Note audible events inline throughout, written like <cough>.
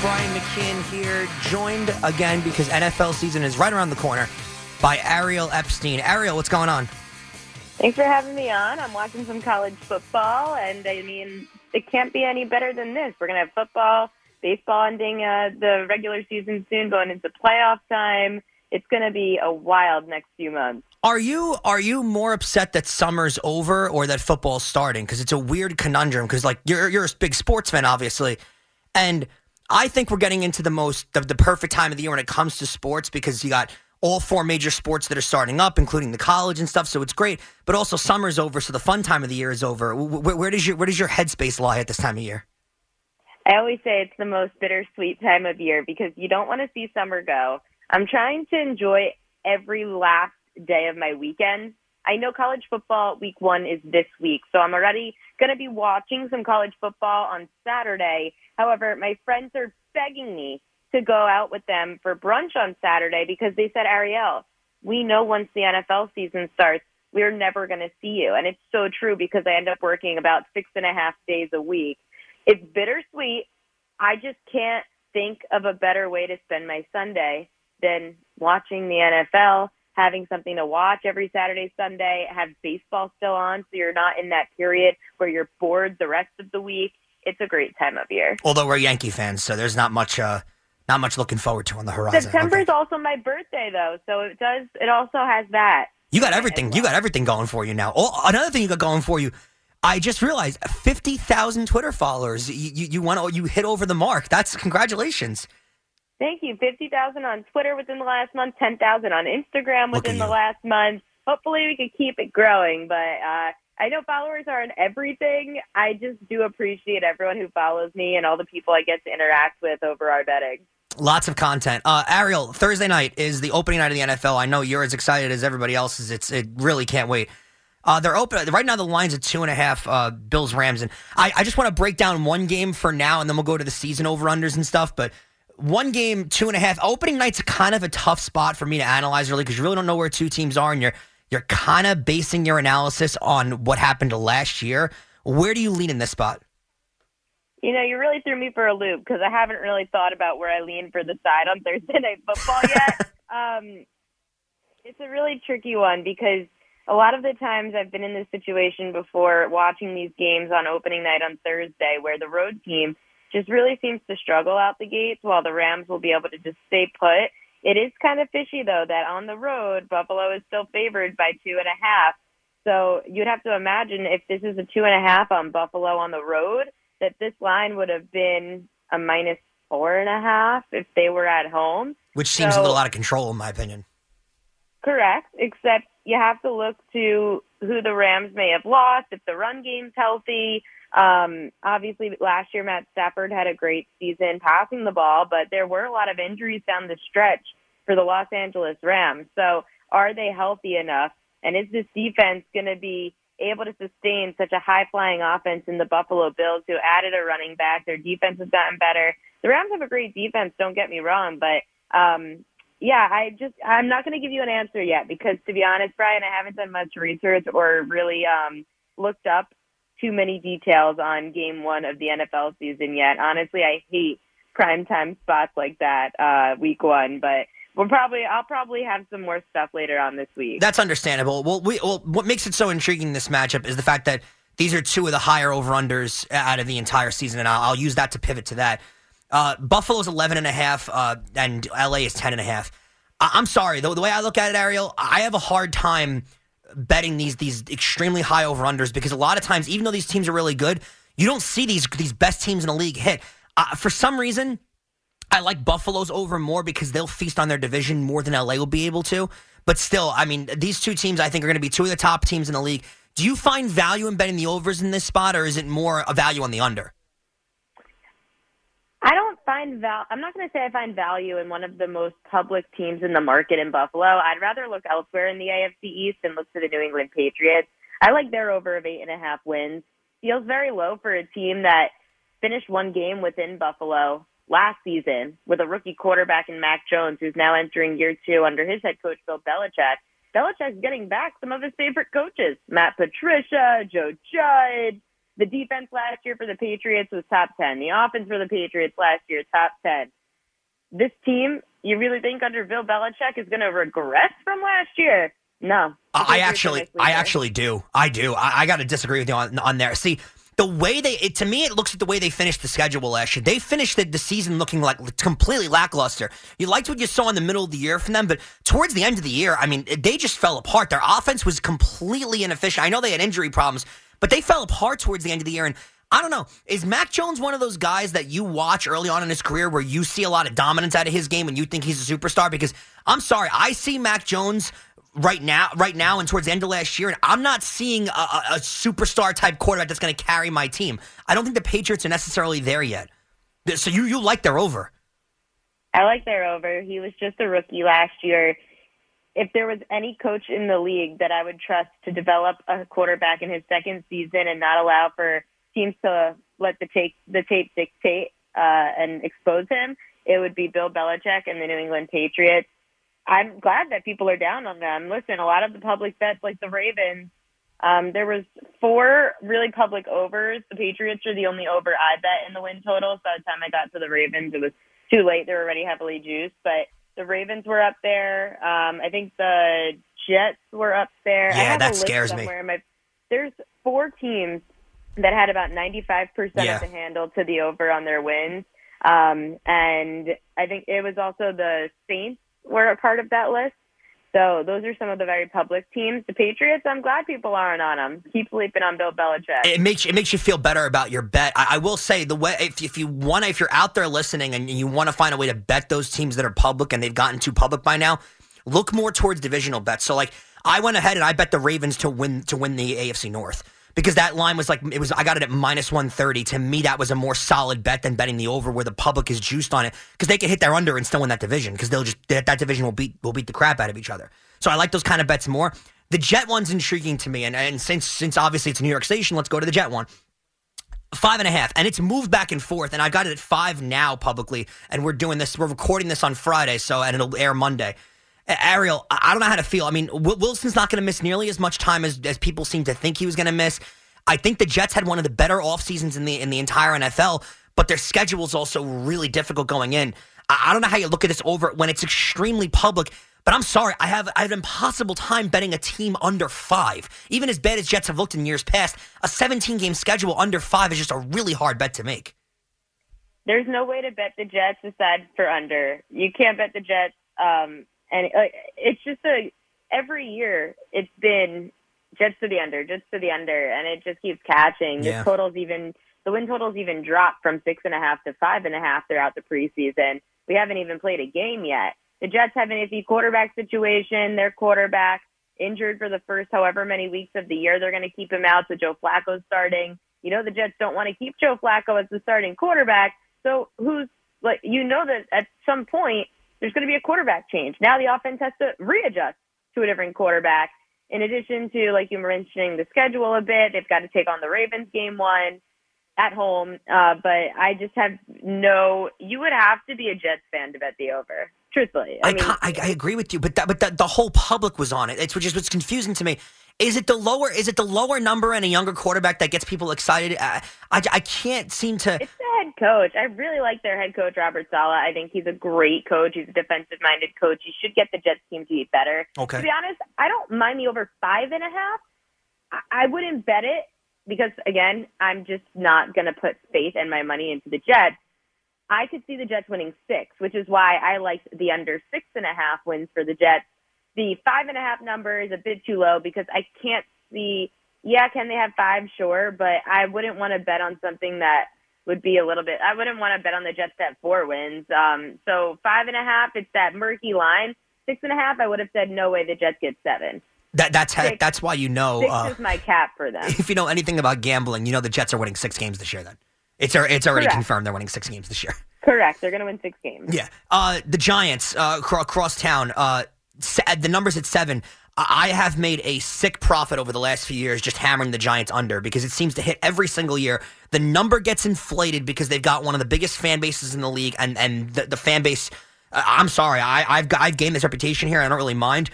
Brian McKinn here, joined again because NFL season is right around the corner by Ariel Epstein. Ariel, what's going on? Thanks for having me on. I'm watching some college football, and I mean, it can't be any better than this. We're going to have football, baseball ending uh, the regular season soon, going into playoff time. It's going to be a wild next few months. Are you are you more upset that summer's over or that football's starting? Because it's a weird conundrum. Because like you're you're a big sports fan, obviously, and I think we're getting into the most the, the perfect time of the year when it comes to sports because you got all four major sports that are starting up, including the college and stuff. So it's great. But also summer's over, so the fun time of the year is over. Where, where does your where does your headspace lie at this time of year? I always say it's the most bittersweet time of year because you don't want to see summer go. I'm trying to enjoy every last day of my weekend. I know college football week one is this week, so I'm already going to be watching some college football on Saturday. However, my friends are begging me to go out with them for brunch on Saturday because they said, Ariel, we know once the NFL season starts, we're never going to see you. And it's so true because I end up working about six and a half days a week. It's bittersweet. I just can't think of a better way to spend my Sunday than watching the NFL, having something to watch every Saturday, Sunday, have baseball still on so you're not in that period where you're bored the rest of the week. It's a great time of year. Although we're Yankee fans, so there's not much uh, not much looking forward to on the horizon. September is also my birthday though, so it does it also has that. You got everything. You got everything going for you now. Oh, another thing you got going for you. I just realized fifty thousand Twitter followers. You you, you went you hit over the mark. That's congratulations. Thank you. 50,000 on Twitter within the last month, 10,000 on Instagram within the last month. Hopefully we can keep it growing, but uh, I know followers aren't everything. I just do appreciate everyone who follows me and all the people I get to interact with over our betting. Lots of content. Uh, Ariel, Thursday night is the opening night of the NFL. I know you're as excited as everybody else is. It's it really can't wait. Uh, they're open right now. The line's at two and a half. Uh, Bills Rams, and I, I just want to break down one game for now, and then we'll go to the season over unders and stuff. But one game, two and a half. Opening night's kind of a tough spot for me to analyze really because you really don't know where two teams are, and you're you're kind of basing your analysis on what happened last year. Where do you lean in this spot? You know, you really threw me for a loop because I haven't really thought about where I lean for the side on <laughs> Thursday Night Football yet. <laughs> um, it's a really tricky one because a lot of the times I've been in this situation before watching these games on opening night on Thursday where the road team just really seems to struggle out the gates while the Rams will be able to just stay put. It is kind of fishy though that on the road Buffalo is still favored by two and a half. So you'd have to imagine if this is a two and a half on Buffalo on the road, that this line would have been a minus four and a half if they were at home. Which seems So- a little out of control, in my opinion. Correct, except you have to look to who the Rams may have lost, if the run game's healthy. Um, obviously, last year Matt Stafford had a great season passing the ball, but there were a lot of injuries down the stretch for the Los Angeles Rams. So, are they healthy enough? And is this defense going to be able to sustain such a high flying offense in the Buffalo Bills who added a running back? Their defense has gotten better. The Rams have a great defense, don't get me wrong, but um, yeah, I just I'm not going to give you an answer yet because to be honest, Brian, I haven't done much research or really um, looked up too many details on Game One of the NFL season yet. Honestly, I hate primetime spots like that uh, Week One, but we'll probably I'll probably have some more stuff later on this week. That's understandable. Well, we, well, what makes it so intriguing this matchup is the fact that these are two of the higher over unders out of the entire season, and I'll, I'll use that to pivot to that. Uh, Buffalo's 11 and a half, uh, and LA is 10 and a half. I- I'm sorry, though, the way I look at it, Ariel, I have a hard time betting these these extremely high over unders because a lot of times, even though these teams are really good, you don't see these these best teams in the league hit. Uh, for some reason, I like Buffalo's over more because they'll feast on their division more than LA will be able to. But still, I mean, these two teams I think are going to be two of the top teams in the league. Do you find value in betting the overs in this spot, or is it more a value on the under? Find val. I'm not going to say I find value in one of the most public teams in the market in Buffalo. I'd rather look elsewhere in the AFC East and look to the New England Patriots. I like their over of eight and a half wins. Feels very low for a team that finished one game within Buffalo last season with a rookie quarterback in Mac Jones, who's now entering year two under his head coach Bill Belichick. Belichick's getting back some of his favorite coaches: Matt Patricia, Joe Judge. The defense last year for the Patriots was top 10. The offense for the Patriots last year, top 10. This team, you really think under Bill Belichick is going to regress from last year? No. I actually, I actually do. I do. I, I got to disagree with you on, on there. See, the way they, it, to me, it looks at the way they finished the schedule last year. They finished the, the season looking like completely lackluster. You liked what you saw in the middle of the year from them, but towards the end of the year, I mean, they just fell apart. Their offense was completely inefficient. I know they had injury problems, but they fell apart towards the end of the year. And I don't know. Is Mac Jones one of those guys that you watch early on in his career where you see a lot of dominance out of his game and you think he's a superstar? Because I'm sorry, I see Mac Jones right now, right now, and towards the end of last year, and I'm not seeing a, a, a superstar type quarterback that's going to carry my team. I don't think the Patriots are necessarily there yet. So you you like their over? I like their over. He was just a rookie last year if there was any coach in the league that I would trust to develop a quarterback in his second season and not allow for teams to let the tape the tape dictate uh, and expose him, it would be Bill Belichick and the New England Patriots. I'm glad that people are down on them. Listen, a lot of the public bets, like the Ravens, um, there was four really public overs. The Patriots are the only over I bet in the win total. So by the time I got to the Ravens, it was too late. They were already heavily juiced, but the Ravens were up there. Um, I think the Jets were up there. Yeah, that scares me. My, there's four teams that had about 95% yeah. of the handle to the over on their wins. Um, and I think it was also the Saints were a part of that list. So those are some of the very public teams. The Patriots, I'm glad people aren't on them. Keep sleeping on Bill Belichick. It makes it makes you feel better about your bet. I, I will say the way if if you want if you're out there listening and you want to find a way to bet those teams that are public and they've gotten too public by now, look more towards divisional bets. So like I went ahead and I bet the Ravens to win to win the AFC North because that line was like it was I got it at minus 130 to me that was a more solid bet than betting the over where the public is juiced on it because they can hit their under and still win that division because they'll just that, that division will beat will beat the crap out of each other so I like those kind of bets more the Jet one's intriguing to me and, and since since obviously it's New York station let's go to the Jet one five and a half, and it's moved back and forth. And I've got it at five now publicly, and we're doing this. We're recording this on Friday, so and it'll air Monday. Ariel, I don't know how to feel. I mean, Wilson's not going to miss nearly as much time as, as people seem to think he was going to miss. I think the Jets had one of the better off seasons in the in the entire NFL, but their schedule is also really difficult going in. I, I don't know how you look at this over when it's extremely public. But I'm sorry, I have I have an impossible time betting a team under five. Even as bad as Jets have looked in years past, a 17 game schedule under five is just a really hard bet to make. There's no way to bet the Jets aside for under. You can't bet the Jets. Um, and uh, it's just a every year it's been Jets to the under, Jets to the under, and it just keeps catching. Yeah. The totals even the win totals even dropped from six and a half to five and a half throughout the preseason. We haven't even played a game yet. The Jets have an iffy quarterback situation. Their quarterback injured for the first however many weeks of the year. They're going to keep him out, so Joe Flacco's starting. You know the Jets don't want to keep Joe Flacco as the starting quarterback. So who's like you know that at some point there's going to be a quarterback change. Now the offense has to readjust to a different quarterback. In addition to, like you were mentioning, the schedule a bit, they've got to take on the Ravens game one at home. Uh, but I just have no. You would have to be a Jets fan to bet the over. Truthfully, I, I mean, I, I, agree with you, but that, but that, the whole public was on it. It's which is what's confusing to me. Is it the lower? Is it the lower number and a younger quarterback that gets people excited? I, I, I can't seem to. It's the head coach. I really like their head coach Robert Saleh. I think he's a great coach. He's a defensive minded coach. He should get the Jets team to be better. Okay. To be honest, I don't mind the over five and a half. I, I wouldn't bet it because again, I'm just not going to put faith and my money into the Jets. I could see the Jets winning six, which is why I liked the under six and a half wins for the Jets. The five and a half number is a bit too low because I can't see. Yeah, can they have five? Sure, but I wouldn't want to bet on something that would be a little bit. I wouldn't want to bet on the Jets at four wins. Um, so five and a half, it's that murky line. Six and a half, I would have said no way the Jets get seven. That that's six, that's why you know. Six uh, is my cap for them. <laughs> If you know anything about gambling, you know the Jets are winning six games this year. Then it's it's already Correct. confirmed they're winning six games this year. Correct. They're going to win six games. Yeah. Uh, the Giants uh, across town. Uh, the numbers at seven. I have made a sick profit over the last few years just hammering the Giants under because it seems to hit every single year. The number gets inflated because they've got one of the biggest fan bases in the league, and and the, the fan base. Uh, I'm sorry, I, I've I've gained this reputation here. I don't really mind.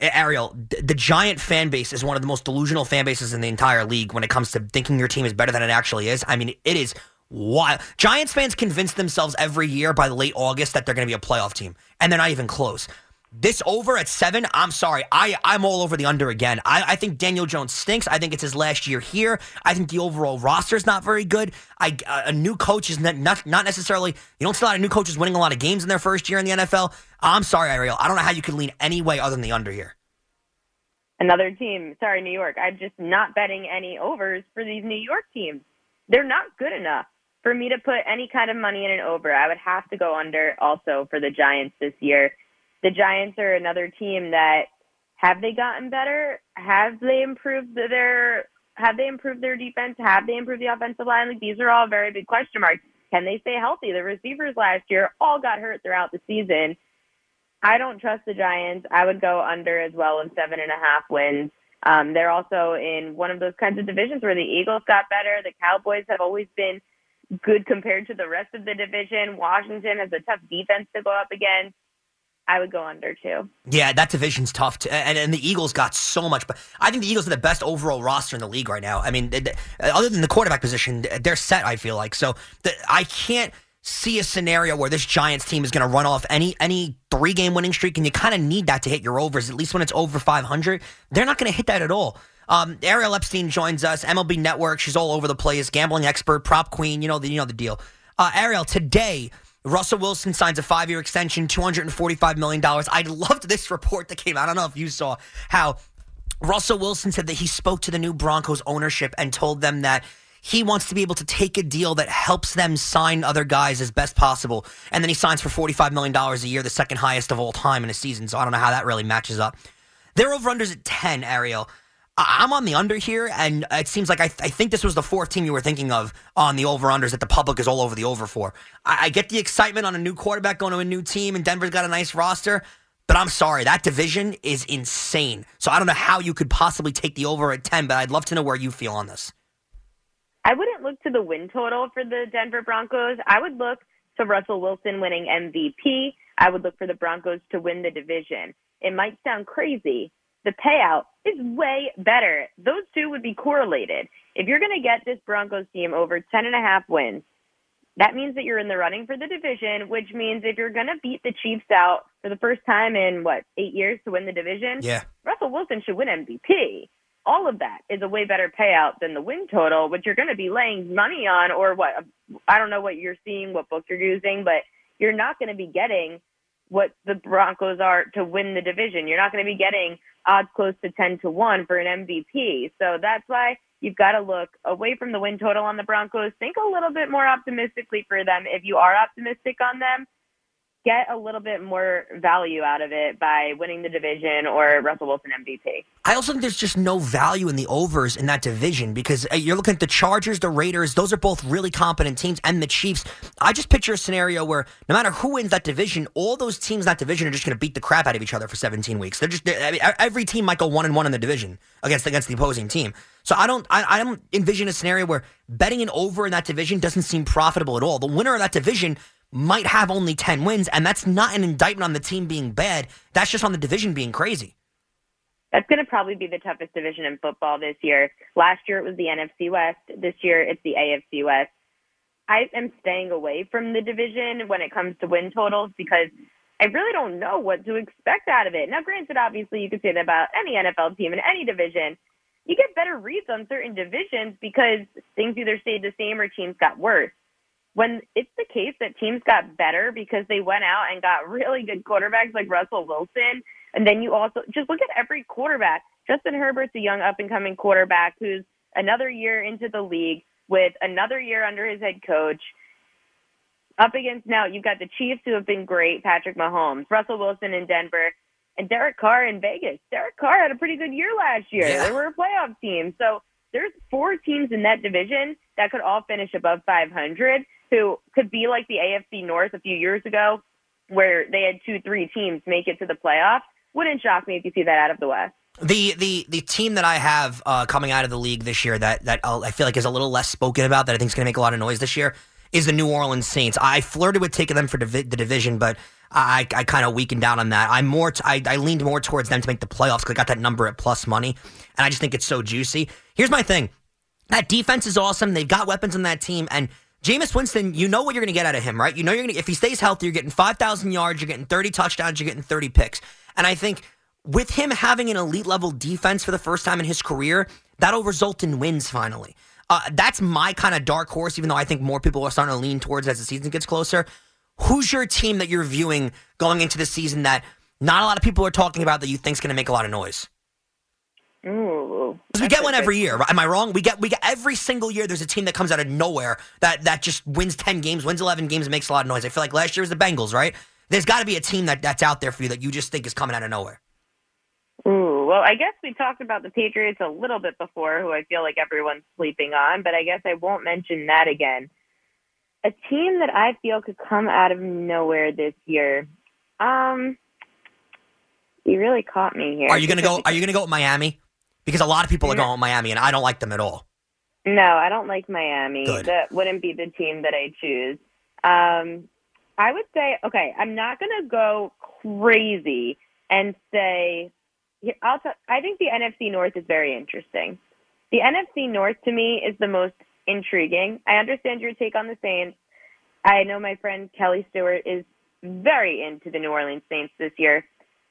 Ariel, the Giant fan base is one of the most delusional fan bases in the entire league when it comes to thinking your team is better than it actually is. I mean, it is wild. Giants fans convince themselves every year by late August that they're going to be a playoff team, and they're not even close. This over at seven, I'm sorry. I, I'm all over the under again. I, I think Daniel Jones stinks. I think it's his last year here. I think the overall roster is not very good. I, a new coach is not, not, not necessarily, you don't see a lot of new coaches winning a lot of games in their first year in the NFL. I'm sorry, Ariel. I don't know how you could lean any way other than the under here. Another team, sorry, New York. I'm just not betting any overs for these New York teams. They're not good enough for me to put any kind of money in an over. I would have to go under also for the Giants this year the Giants are another team that have they gotten better? Have they improved their have they improved their defense? Have they improved the offensive line? Like these are all very big question marks. Can they stay healthy? The receivers last year all got hurt throughout the season. I don't trust the Giants. I would go under as well of seven and a half wins. Um, they're also in one of those kinds of divisions where the Eagles got better. The Cowboys have always been good compared to the rest of the division. Washington has a tough defense to go up against. I would go under too. Yeah, that division's tough, to, and and the Eagles got so much. But I think the Eagles are the best overall roster in the league right now. I mean, they, other than the quarterback position, they're set. I feel like so. The, I can't see a scenario where this Giants team is going to run off any any three game winning streak, and you kind of need that to hit your overs. At least when it's over five hundred, they're not going to hit that at all. Um, Ariel Epstein joins us, MLB Network. She's all over the place, gambling expert, prop queen. You know the you know the deal. Uh, Ariel, today Russell Wilson signs a five year extension, $245 million. I loved this report that came out. I don't know if you saw how Russell Wilson said that he spoke to the new Broncos ownership and told them that he wants to be able to take a deal that helps them sign other guys as best possible. And then he signs for $45 million a year, the second highest of all time in a season. So I don't know how that really matches up. Their over unders at 10, Ariel. I'm on the under here, and it seems like I, th- I, think this was the fourth team you were thinking of on the over unders that the public is all over the over for. I-, I get the excitement on a new quarterback going to a new team, and Denver's got a nice roster, but I'm sorry, that division is insane. So I don't know how you could possibly take the over at 10, but I'd love to know where you feel on this. I wouldn't look to the win total for the Denver Broncos. I would look to Russell Wilson winning MVP. I would look for the Broncos to win the division. It might sound crazy, the payout is way better. Those two would be correlated. If you're going to get this Broncos team over 10 and a half wins, that means that you're in the running for the division, which means if you're going to beat the Chiefs out for the first time in what, eight years to win the division, yeah. Russell Wilson should win MVP. All of that is a way better payout than the win total, which you're going to be laying money on, or what? I don't know what you're seeing, what book you're using, but you're not going to be getting what the Broncos are to win the division. You're not going to be getting odds close to 10 to 1 for an MVP. So that's why you've got to look away from the win total on the Broncos. Think a little bit more optimistically for them. If you are optimistic on them, get a little bit more value out of it by winning the division or Russell Wilson MVP. I also think there's just no value in the overs in that division because uh, you're looking at the Chargers, the Raiders, those are both really competent teams, and the Chiefs. I just picture a scenario where no matter who wins that division, all those teams in that division are just going to beat the crap out of each other for 17 weeks. They're just they're, I mean, every team might go one and one in the division against against the opposing team. So I don't I, I don't envision a scenario where betting an over in that division doesn't seem profitable at all. The winner of that division might have only 10 wins, and that's not an indictment on the team being bad. That's just on the division being crazy. That's going to probably be the toughest division in football this year. Last year it was the NFC West. This year it's the AFC West. I am staying away from the division when it comes to win totals because I really don't know what to expect out of it. Now, granted, obviously, you could say that about any NFL team in any division. You get better reads on certain divisions because things either stayed the same or teams got worse when it's the case that teams got better because they went out and got really good quarterbacks like Russell Wilson, and then you also just look at every quarterback. Justin Herbert's a young up and coming quarterback who's another year into the league with another year under his head coach. Up against now, you've got the Chiefs who have been great, Patrick Mahomes, Russell Wilson in Denver, and Derek Carr in Vegas. Derek Carr had a pretty good year last year. Yeah. They were a playoff team. So there's four teams in that division that could all finish above 500 who could be like the AFC North a few years ago where they had two, three teams make it to the playoffs. Wouldn't shock me if you see that out of the West. The the the team that I have uh, coming out of the league this year that that I'll, I feel like is a little less spoken about that I think is going to make a lot of noise this year is the New Orleans Saints. I flirted with taking them for the division, but I I kind of weakened down on that. I'm more t- I, I leaned more towards them to make the playoffs because I got that number at plus money, and I just think it's so juicy. Here's my thing: that defense is awesome. They've got weapons on that team, and Jameis Winston, you know what you're going to get out of him, right? You know you're going to if he stays healthy, you're getting five thousand yards, you're getting thirty touchdowns, you're getting thirty picks, and I think with him having an elite level defense for the first time in his career, that'll result in wins finally. Uh, that's my kind of dark horse, even though I think more people are starting to lean towards as the season gets closer. Who's your team that you're viewing going into the season that not a lot of people are talking about that you think is going to make a lot of noise? Ooh. Because we get one every year. Am I wrong? We get we get every single year. There's a team that comes out of nowhere that that just wins ten games, wins eleven games, and makes a lot of noise. I feel like last year was the Bengals, right? There's got to be a team that that's out there for you that you just think is coming out of nowhere. Ooh, well, I guess we talked about the Patriots a little bit before, who I feel like everyone's sleeping on, but I guess I won't mention that again. A team that I feel could come out of nowhere this year. Um, you really caught me here. Are you gonna go? Are you gonna go with Miami? Because a lot of people are going Miami, and I don't like them at all. No, I don't like Miami. Good. That wouldn't be the team that I choose. Um, I would say, okay, I'm not going to go crazy and say, I'll t- I think the NFC North is very interesting. The NFC North to me is the most intriguing. I understand your take on the Saints. I know my friend Kelly Stewart is very into the New Orleans Saints this year.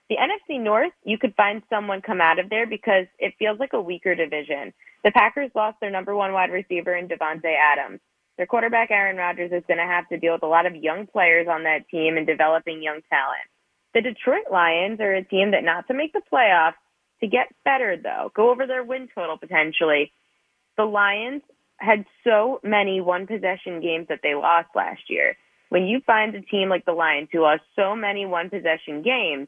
The NFC North, you could find someone come out of there because it feels like a weaker division. The Packers lost their number one wide receiver in Davante Adams. Their quarterback Aaron Rodgers is going to have to deal with a lot of young players on that team and developing young talent. The Detroit Lions are a team that not to make the playoffs, to get better though, go over their win total potentially. The Lions had so many one possession games that they lost last year. When you find a team like the Lions who lost so many one possession games,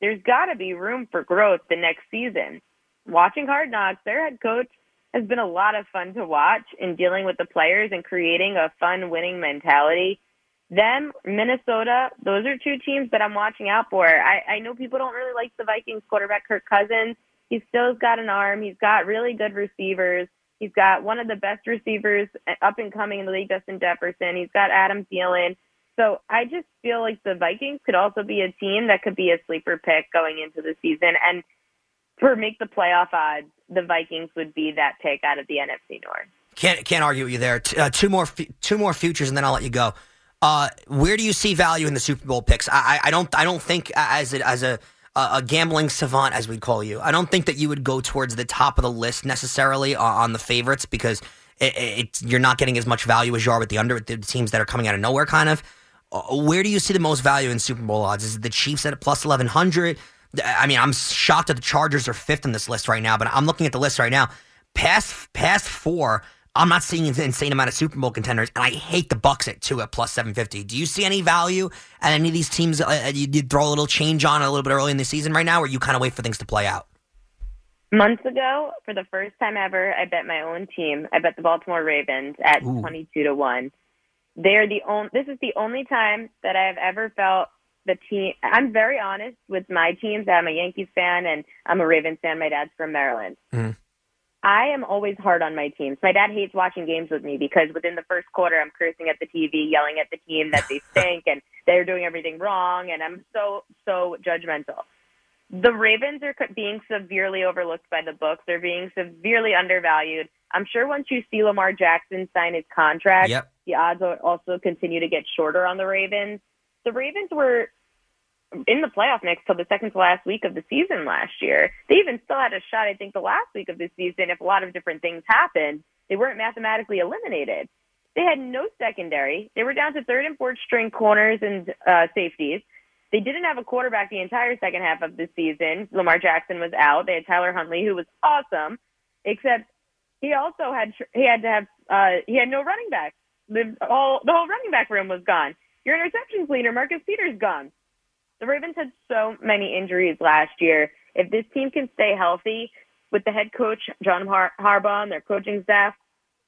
there's got to be room for growth the next season. Watching Hard Knocks, their head coach has been a lot of fun to watch in dealing with the players and creating a fun winning mentality. Them, Minnesota, those are two teams that I'm watching out for. I, I know people don't really like the Vikings quarterback Kirk Cousins. He still's got an arm. He's got really good receivers. He's got one of the best receivers up and coming in the league, Justin Jefferson. He's got Adam Thielen. So I just feel like the Vikings could also be a team that could be a sleeper pick going into the season. And for make the playoff odds, the Vikings would be that pick out of the NFC North. Can't can't argue with you there. Uh, two more two more futures, and then I'll let you go. Uh, where do you see value in the Super Bowl picks? I, I, don't I don't think as a, as a a gambling savant as we'd call you. I don't think that you would go towards the top of the list necessarily on, on the favorites because it, it, you're not getting as much value as you are with the under with the teams that are coming out of nowhere. Kind of. Uh, where do you see the most value in Super Bowl odds? Is it the Chiefs at plus eleven hundred? I mean, I'm shocked that the Chargers are fifth in this list right now, but I'm looking at the list right now. Past past four, I'm not seeing an insane amount of Super Bowl contenders, and I hate the Bucks at two at plus seven fifty. Do you see any value at any of these teams? Uh, you, you throw a little change on a little bit early in the season right now, or you kind of wait for things to play out? Months ago, for the first time ever, I bet my own team. I bet the Baltimore Ravens at Ooh. twenty-two to one. They're the only. This is the only time that I have ever felt the team. I'm very honest with my teams. I'm a Yankees fan and I'm a Ravens fan. My dad's from Maryland. Mhm. I am always hard on my teams. My dad hates watching games with me because within the first quarter, I'm cursing at the TV, yelling at the team that they stink and they're doing everything wrong, and I'm so so judgmental. The Ravens are being severely overlooked by the books. They're being severely undervalued. I'm sure once you see Lamar Jackson sign his contract, Yep. The odds also continue to get shorter on the Ravens. The Ravens were in the playoff mix till the second to last week of the season last year. They even still had a shot, I think, the last week of the season if a lot of different things happened. They weren't mathematically eliminated. They had no secondary. They were down to third and fourth string corners and uh, safeties. They didn't have a quarterback the entire second half of the season. Lamar Jackson was out. They had Tyler Huntley, who was awesome, except he also had he had to have uh, he had no running back. The whole the whole running back room was gone. Your interceptions leader, Marcus Peters, gone. The Ravens had so many injuries last year. If this team can stay healthy with the head coach John Har- Harbaugh and their coaching staff,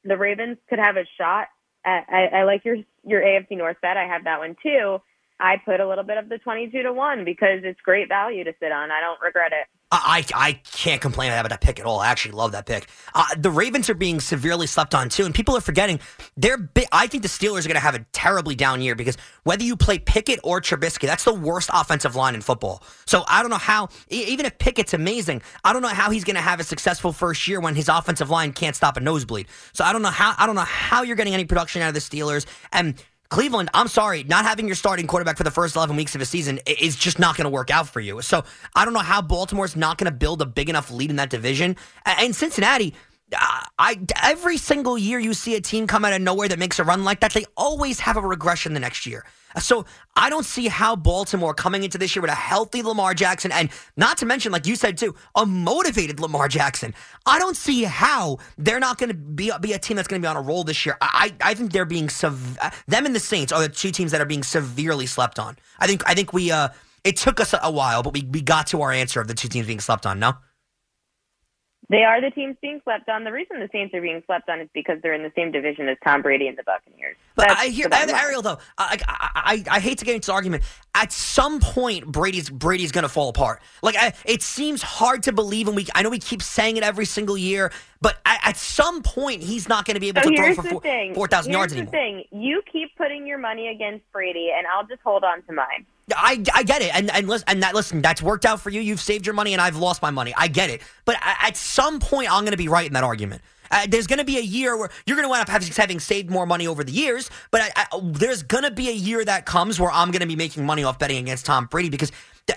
the Ravens could have a shot. At, I, I like your your AFC North bet. I have that one too. I put a little bit of the 22 to 1 because it's great value to sit on. I don't regret it. I, I can't complain about that pick at all. I actually love that pick. Uh, the Ravens are being severely slept on too, and people are forgetting they're. Bi- I think the Steelers are going to have a terribly down year because whether you play Pickett or Trubisky, that's the worst offensive line in football. So I don't know how. Even if Pickett's amazing, I don't know how he's going to have a successful first year when his offensive line can't stop a nosebleed. So I don't know how. I don't know how you're getting any production out of the Steelers and. Cleveland, I'm sorry, not having your starting quarterback for the first 11 weeks of a season is just not going to work out for you. So I don't know how Baltimore's not going to build a big enough lead in that division. And Cincinnati, I every single year you see a team come out of nowhere that makes a run like that, they always have a regression the next year. So I don't see how Baltimore coming into this year with a healthy Lamar Jackson and not to mention, like you said too, a motivated Lamar Jackson. I don't see how they're not going to be be a team that's going to be on a roll this year. I I think they're being sev- them and the Saints are the two teams that are being severely slept on. I think I think we uh it took us a while, but we we got to our answer of the two teams being slept on. No. They are the teams being slept on. The reason the Saints are being slept on is because they're in the same division as Tom Brady and the Buccaneers. But I hear Ariel though. I, I, I, I hate to get into this argument. At some point, Brady's Brady's going to fall apart. Like I, it seems hard to believe, and we I know we keep saying it every single year, but at, at some point, he's not going to be able so to throw for four, 4,000 yards the anymore. thing. You keep putting your money against Brady, and I'll just hold on to mine. I, I get it, and and listen, and that listen, that's worked out for you. You've saved your money, and I've lost my money. I get it, but at some point, I'm going to be right in that argument. Uh, there's going to be a year where you're going to end up having, having saved more money over the years, but I, I, there's going to be a year that comes where I'm going to be making money off betting against Tom Brady because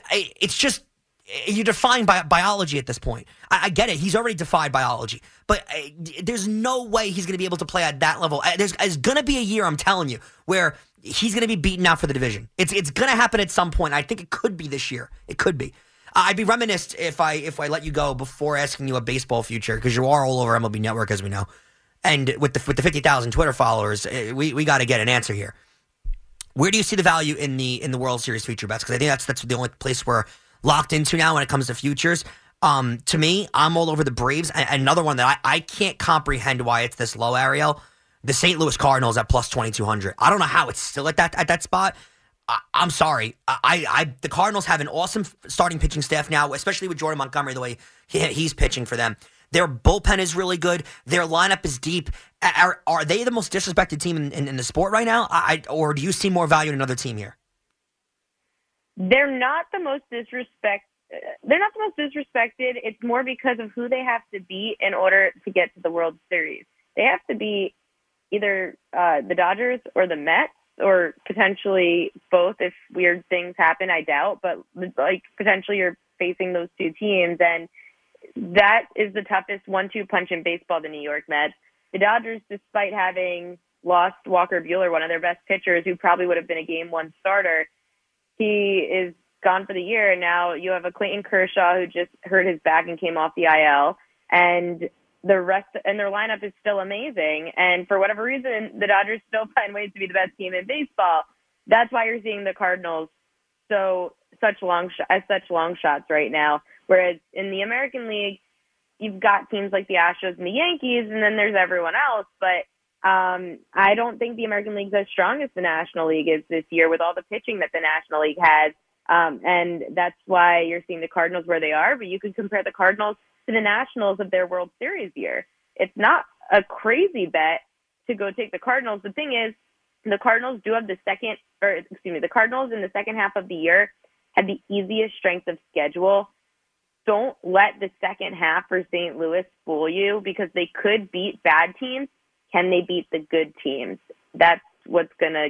it's just you're defying bi- biology at this point. I, I, get it; he's already defied biology, but uh, there's no way he's going to be able to play at that level. There's, there's going to be a year, I'm telling you, where he's going to be beaten out for the division. It's it's going to happen at some point. I think it could be this year. It could be. Uh, I'd be reminisced if I if I let you go before asking you a baseball future because you are all over MLB Network as we know, and with the with the fifty thousand Twitter followers, uh, we we got to get an answer here. Where do you see the value in the in the World Series future bets? Because I think that's that's the only place we're locked into now when it comes to futures. Um, to me, I'm all over the Braves. Another one that I, I can't comprehend why it's this low, Ariel. The St. Louis Cardinals at plus 2200. I don't know how it's still at that at that spot. I, am sorry. I, I the Cardinals have an awesome starting pitching staff now, especially with Jordan Montgomery the way he, he's pitching for them. Their bullpen is really good. Their lineup is deep. Are, are they the most disrespected team in, in, in the sport right now? I, or do you see more value in another team here? They're not the most disrespect. Uh, they're not the most disrespected. It's more because of who they have to beat in order to get to the World Series. They have to be either uh, the Dodgers or the Mets, or potentially both. If weird things happen, I doubt, but like potentially you're facing those two teams, and that is the toughest one-two punch in baseball. The New York Mets, the Dodgers, despite having lost Walker Buehler, one of their best pitchers, who probably would have been a game one starter, he is gone for the year. And now you have a Clayton Kershaw who just hurt his back and came off the IL, and the rest and their lineup is still amazing. And for whatever reason, the Dodgers still <laughs> find ways to be the best team in baseball. That's why you're seeing the Cardinals so such long as such long shots right now. Whereas in the American League, you've got teams like the Astros and the Yankees, and then there's everyone else. But um, I don't think the American League is as strong as the National League is this year with all the pitching that the National League has. Um, and that's why you're seeing the Cardinals where they are. But you could compare the Cardinals to the Nationals of their World Series year. It's not a crazy bet to go take the Cardinals. The thing is, the Cardinals do have the second, or excuse me, the Cardinals in the second half of the year had the easiest strength of schedule. Don't let the second half for St. Louis fool you because they could beat bad teams. Can they beat the good teams? That's what's going to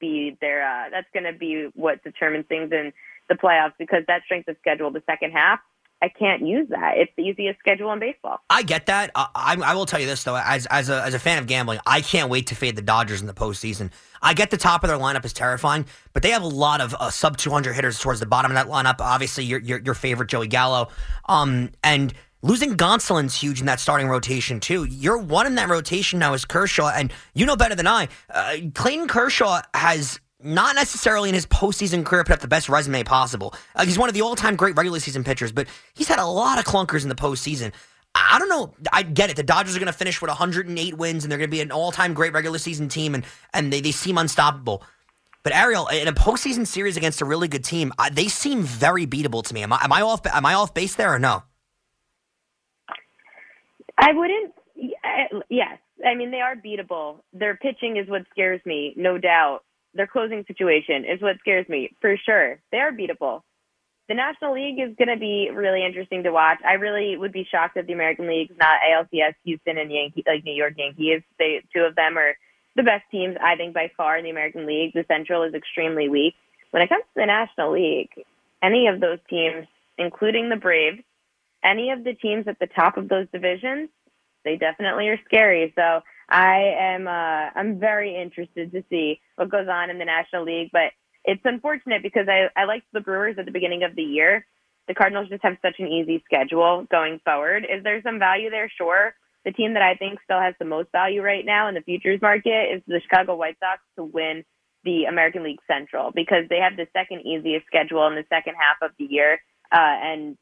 be their, uh, that's going to be what determines things in the playoffs because that strength of schedule, the second half, I can't use that. It's the easiest schedule in baseball. I get that. I, I, I will tell you this though, as as a as a fan of gambling, I can't wait to fade the Dodgers in the postseason. I get the top of their lineup is terrifying, but they have a lot of uh, sub 200 hitters towards the bottom of that lineup. Obviously, your your, your favorite Joey Gallo, um, and losing Gonsolin's huge in that starting rotation too. You're one in that rotation now is Kershaw, and you know better than I. Uh, Clayton Kershaw has not necessarily in his postseason career put up the best resume possible. Uh, he's one of the all-time great regular season pitchers, but he's had a lot of clunkers in the postseason. I don't know. I get it. The Dodgers are going to finish with 108 wins, and they're going to be an all-time great regular season team, and and they, they seem unstoppable. But Ariel, in a postseason series against a really good team, uh, they seem very beatable to me. Am I, am I off? Am I off base there or no? I wouldn't. Yes, I mean they are beatable. Their pitching is what scares me, no doubt their closing situation is what scares me for sure. They are beatable. The National League is going to be really interesting to watch. I really would be shocked if the American League's not ALCS, Houston, and Yankee, like New York Yankees. They two of them are the best teams, I think, by far in the American League. The Central is extremely weak. When it comes to the National League, any of those teams, including the Braves, any of the teams at the top of those divisions, they definitely are scary. So I am uh, I'm very interested to see what goes on in the National League, but it's unfortunate because I I liked the Brewers at the beginning of the year. The Cardinals just have such an easy schedule going forward. Is there some value there? Sure. The team that I think still has the most value right now in the futures market is the Chicago White Sox to win the American League Central because they have the second easiest schedule in the second half of the year. Uh, and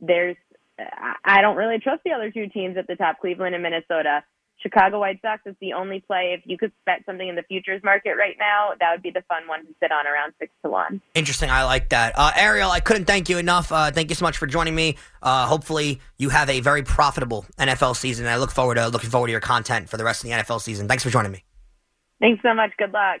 there's, I don't really trust the other two teams at the top, Cleveland and Minnesota. Chicago White Sox is the only play. If you could bet something in the futures market right now, that would be the fun one to sit on around six to one. Interesting. I like that. Uh, Ariel, I couldn't thank you enough. Uh, thank you so much for joining me. Uh, hopefully, you have a very profitable NFL season. I look forward to looking forward to your content for the rest of the NFL season. Thanks for joining me. Thanks so much. Good luck.